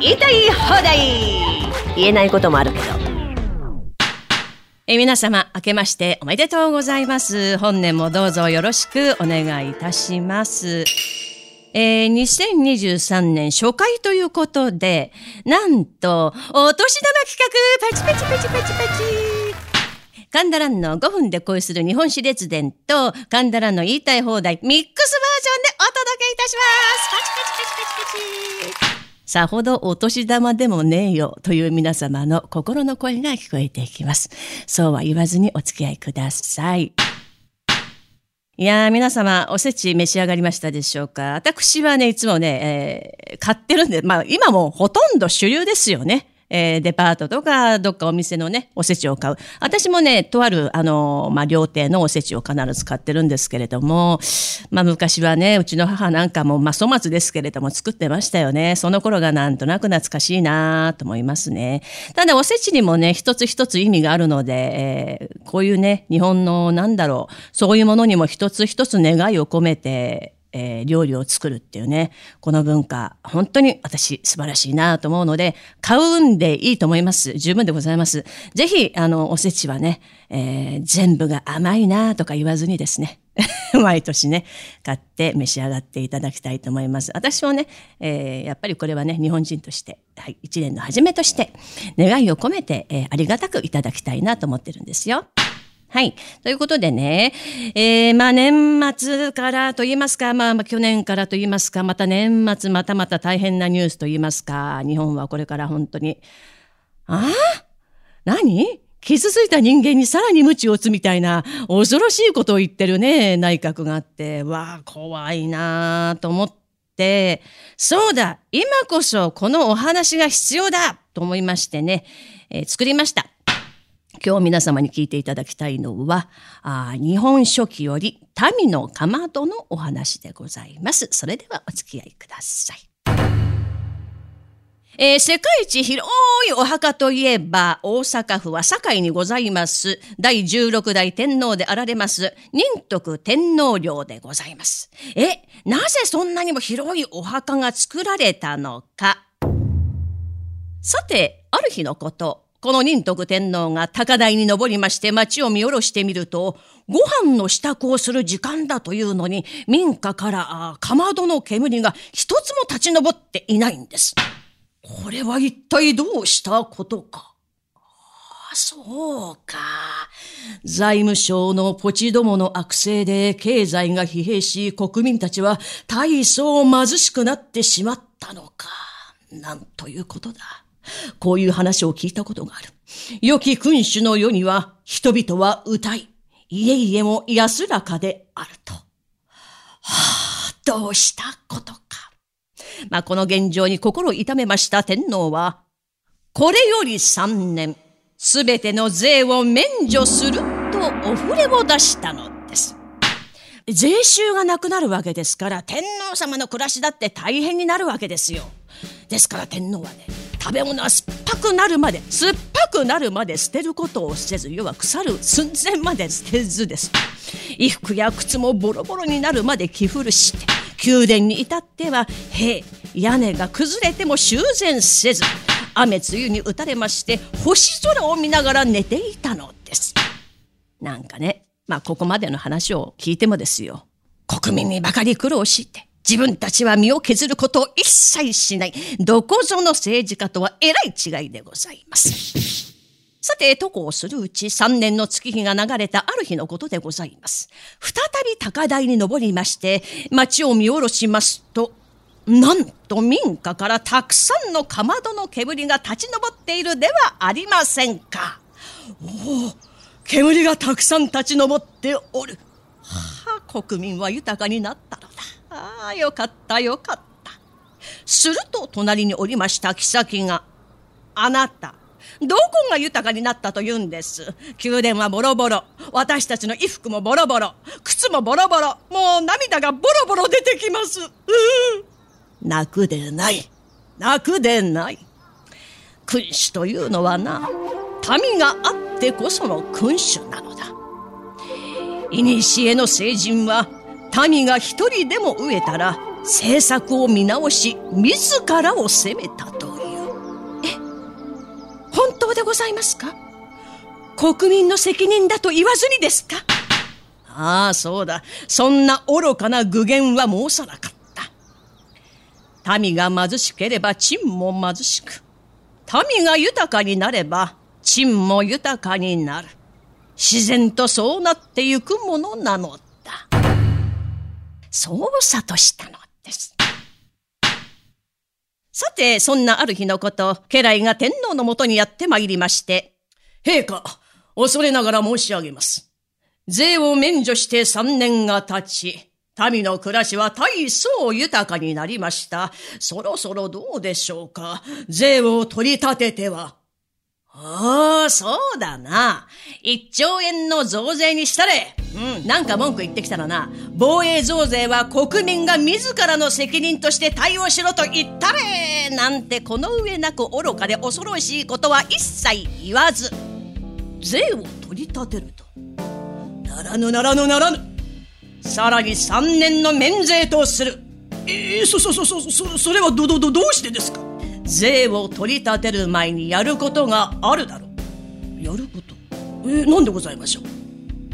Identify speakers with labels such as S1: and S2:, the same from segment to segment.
S1: 言いたい放題。言えないこともあるけど。
S2: え皆様、明けましておめでとうございます。本年もどうぞよろしくお願いいたします。えー、2023年初回ということで、なんと、お年玉企画パチパチパチパチパチ。神田蘭の5分で恋する日本史列伝と、神田蘭の言いたい放題ミックスバージョンでお届けいたします。パチパチパチパチパチ。さほどお年玉でもねえよという皆様の心の声が聞こえていきます。そうは言わずにお付き合いください。いやー、皆様、おせち召し上がりましたでしょうか？私はね、いつもね、えー買ってるんで、まあ、今もほとんど主流ですよね。えーデパートとか、どっかお店のね、おせちを買う。私もね、とある、あのまあ、料亭のおせちを必ず買ってるんですけれども、まあ、昔はね、うちの母なんかも、まあ、粗末ですけれども、作ってましたよね。その頃がなんとなく懐かしいなと思いますね。ただ、おせちにもね、一つ一つ意味があるので、えーこういうね、日本の、なんだろう、そういうものにも一つ一つ願いを込めて、えー料理を作るっていうね、この文化、本当に私素晴らしいなと思うので、買うんでいいと思います。十分でございます。ぜひ、あの、おせちはね、えー全部が甘いなとか言わずにですね、毎年ね、買って召し上がっていただきたいと思います。私もね、えーやっぱりこれはね、日本人として、はい、一年の初めとして、願いを込めて、えありがたくいただきたいなと思ってるんですよ。はい。ということでね、えー、まあ年末からと言いますか、まあまあ去年からと言いますか、また年末またまた大変なニュースと言いますか、日本はこれから本当に、ああ何？傷ついた人間にさらに鞭を打つみたいな恐ろしいことを言ってるね、内閣があって、わあ、怖いなあと思って、そうだ、今こそこのお話が必要だと思いましてね、えー作りました。今日皆様に聞いていただきたいのは、あ日本書紀より民のかまどのお話でございます。それではお付き合いください。えー世界一広いお墓といえば、大阪府は堺にございます、第16代天皇であられます、仁徳天皇陵でございます。え、なぜそんなにも広いお墓が作られたのか。さて、ある日のこと、この仁徳天皇が高台に登りまして町を見下ろしてみると、ご飯の支度をする時間だというのに、民家からかまどの煙が一つも立ち上っていないんです。これは一体どうしたことか。ああそうか。財務省のポチどもの悪性で経済が疲弊し、国民たちは大層貧しくなってしまったのか。なんということだ。こういう話を聞いたことがある。良き君主の世には人々は歌い、家々も安らかであると。はあ、どうしたことか。まあ、この現状に心を痛めました天皇は、これより三年、すべての税を免除するとお触れを出したのです。税収がなくなるわけですから、天皇様の暮らしだって大変になるわけですよ。ですから天皇はね、食べ物は酸っぱくなるまで、酸っぱくなるまで捨てることをせず、要は腐る寸前まで捨てずです。衣服や靴もボロボロになるまで着古して、宮殿に至っては、塀、屋根が崩れても修繕せず、雨梅雨に打たれまして、星空を見ながら寝ていたのです。なんかね、まあここまでの話を聞いてもですよ。国民にばかり苦労して、自分たちは身を削ることを一切しない、どこぞの政治家とはえらい違いでございます。さて、渡航するうち三年の月日が流れたある日のことでございます。再び高台に登りまして、町を見下ろしますと、なんと民家からたくさんのかまどの煙が立ち上っているではありませんか。おお、煙がたくさん立ち上っておる。はあ、国民は豊かになったのだ。ああ、よかったよかった。すると隣におりました妃が、あなた、どこが豊かになったと言うんです？宮殿はボロボロ。私たちの衣服もボロボロ。靴もボロボロ。もう涙がボロボロ出てきます。うー泣くでない。泣くでない。君主というのはな、民があってこその君主なのだ。古の聖人は、民が一人でも飢えたら、政策を見直し、自らを責めたという。ざいますか？国民の責任だと言わずにですか？ああ、そうだ。そんな愚かな具言は申さなかった。民が貧しければ陳も貧しく、民が豊かになれば陳も豊かになる。自然とそうなってゆくものなのだ。そうさとしたのです。さて、そんなある日のこと、家来が天皇のもとにやってまいりまして、陛下、恐れながら申し上げます。税を免除して三年が経ち、民の暮らしは大層豊かになりました。そろそろどうでしょうか。税を取り立てては。ああ、そうだな。一兆円の増税にしたれ。うん、なんか文句言ってきたらな。防衛増税は国民が自らの責任として対応しろと言ったれなんてこの上なく愚かで恐ろしいことは一切言わず。税を取り立てると。ならぬならぬならぬ。さらに3年の免税とする。
S3: えー、そ、そ、そ、そ、そ、それはど、ど、ど、どうしてですか？
S2: 税を取り立てる前にやることがあるだろ
S3: う。やること？えー、何でございましょう？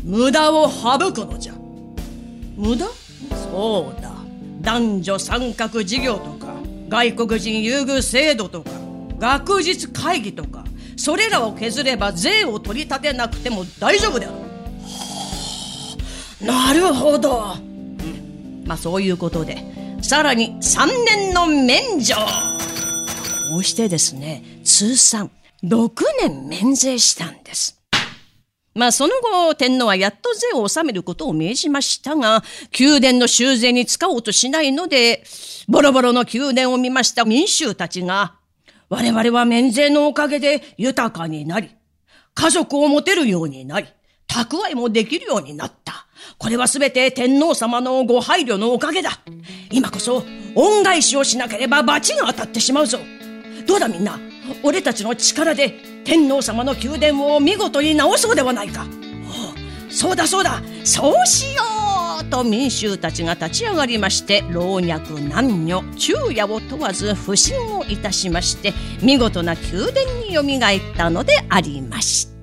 S2: 無駄を省くのじゃ。無駄？そうだ。男女三角事業とか、外国人優遇制度とか、学術会議とか、それらを削れば税を取り立てなくても大丈夫である。
S3: なるほど。
S2: うん。まあそういうことで、さらに3年の免除こうしてですね、通算6年免税したんです。まあその後、天皇はやっと税を納めることを命じましたが、宮殿の修繕に使おうとしないので、ボロボロの宮殿を見ました民衆たちが、我々は免税のおかげで豊かになり、家族を持てるようになり、蓄えもできるようになった。これはすべて天皇様のご配慮のおかげだ。今こそ恩返しをしなければ罰が当たってしまうぞ。どうだみんな、俺たちの力で天皇様の宮殿を見事に直そうではないか。そうだそうだ、そうしようと民衆たちが立ち上がりまして、老若男女、昼夜を問わず不信をいたしまして、見事な宮殿によみがえったのでありました。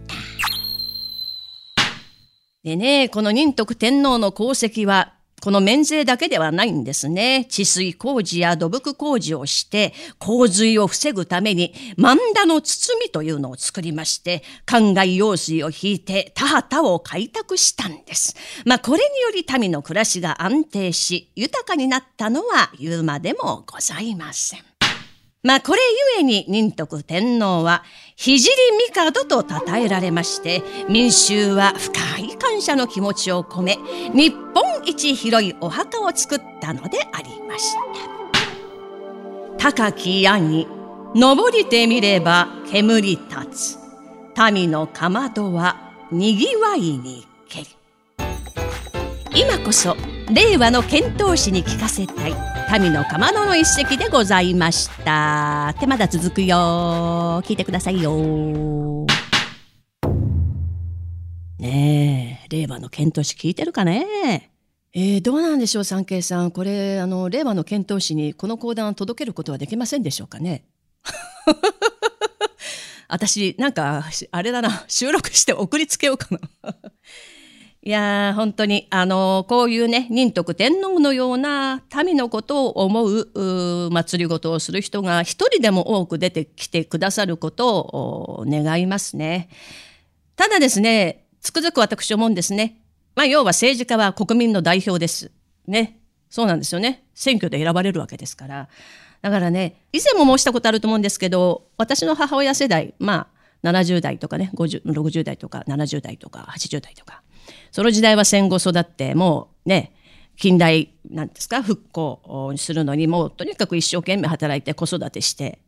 S2: でね、この仁徳天皇の功績は、この免税だけではないんですね。治水工事や土木工事をして、洪水を防ぐために、万田の包みというのを作りまして、灌漑用水を引いて田畑を開拓したんです。まあ、これにより民の暮らしが安定し、豊かになったのは言うまでもございません。まあこれゆえに仁徳天皇は聖帝と称えられまして民衆は深い感謝の気持ちを込め日本一広いお墓を作ったのでありました。高き矢に登りてみれば煙立つ。民のかまどはにぎわいにけり今こそ令和の遣唐使に聞かせたい神のかまどの一席でございましたでまだ続くよ。聞いてくださいよ。ねえ令和の遣唐使聞いてるかね？えー、どうなんでしょう三慶さんこれあの令和の遣唐使にこの講談を届けることはできませんでしょうかね？私なんかあれだな収録して送りつけようかな いやー、本当に、あのー、こういうね、仁徳天皇のような民のことを思う祭りごとをする人が一人でも多く出てきてくださることを願いますね。ただですね、つくづく私思うんですね。まあ、要は政治家は国民の代表です。ね。そうなんですよね。選挙で選ばれるわけですから。だからね、以前も申したことあると思うんですけど、私の母親世代、まあ、70代とかね、50、60代とか70代とか80代とか、その時代は戦後育って、もうね、近代なんですか？復興するのにもうとにかく一生懸命働いて子育てして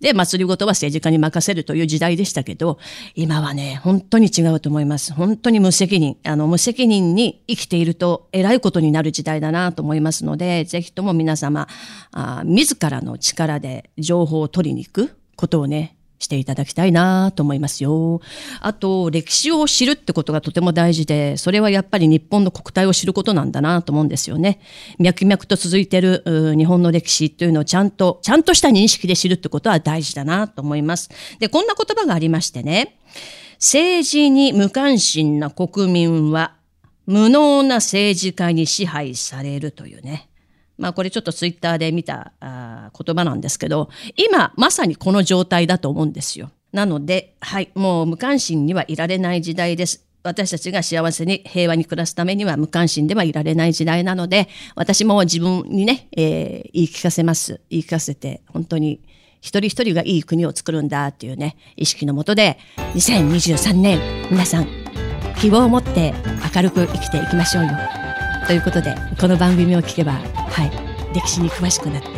S2: で祭りごとは政治家に任せるという時代でしたけど今はね本当に違うと思います。本当に無責任。あの無責任に生きていると偉いことになる時代だなと思いますのでぜひとも皆様あ自らの力で情報を取りに行くことをねしていただきたいなと思いますよ。あと、歴史を知るってことがとても大事で、それはやっぱり日本の国体を知ることなんだなと思うんですよね。脈々と続いてる日本の歴史というのをちゃんと、ちゃんとした認識で知るってことは大事だなと思います。で、こんな言葉がありましてね。政治に無関心な国民は無能な政治家に支配されるというね。まあこれちょっとツイッターで見た言葉なんですけど、今まさにこの状態だと思うんですよ。なので、はい、もう無関心にはいられない時代です。私たちが幸せに平和に暮らすためには無関心ではいられない時代なので、私も自分にね、えー、言い聞かせます。言い聞かせて、本当に一人一人がいい国を作るんだっていうね、意識のもとで、2023年、皆さん、希望を持って明るく生きていきましょうよ。ということで、この番組を聞けば、はい、歴史に詳しくなって、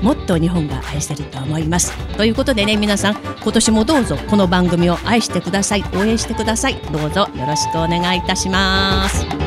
S2: もっと日本が愛せると思います。ということでね、皆さん、今年もどうぞこの番組を愛してください。応援してください。どうぞよろしくお願いいたします。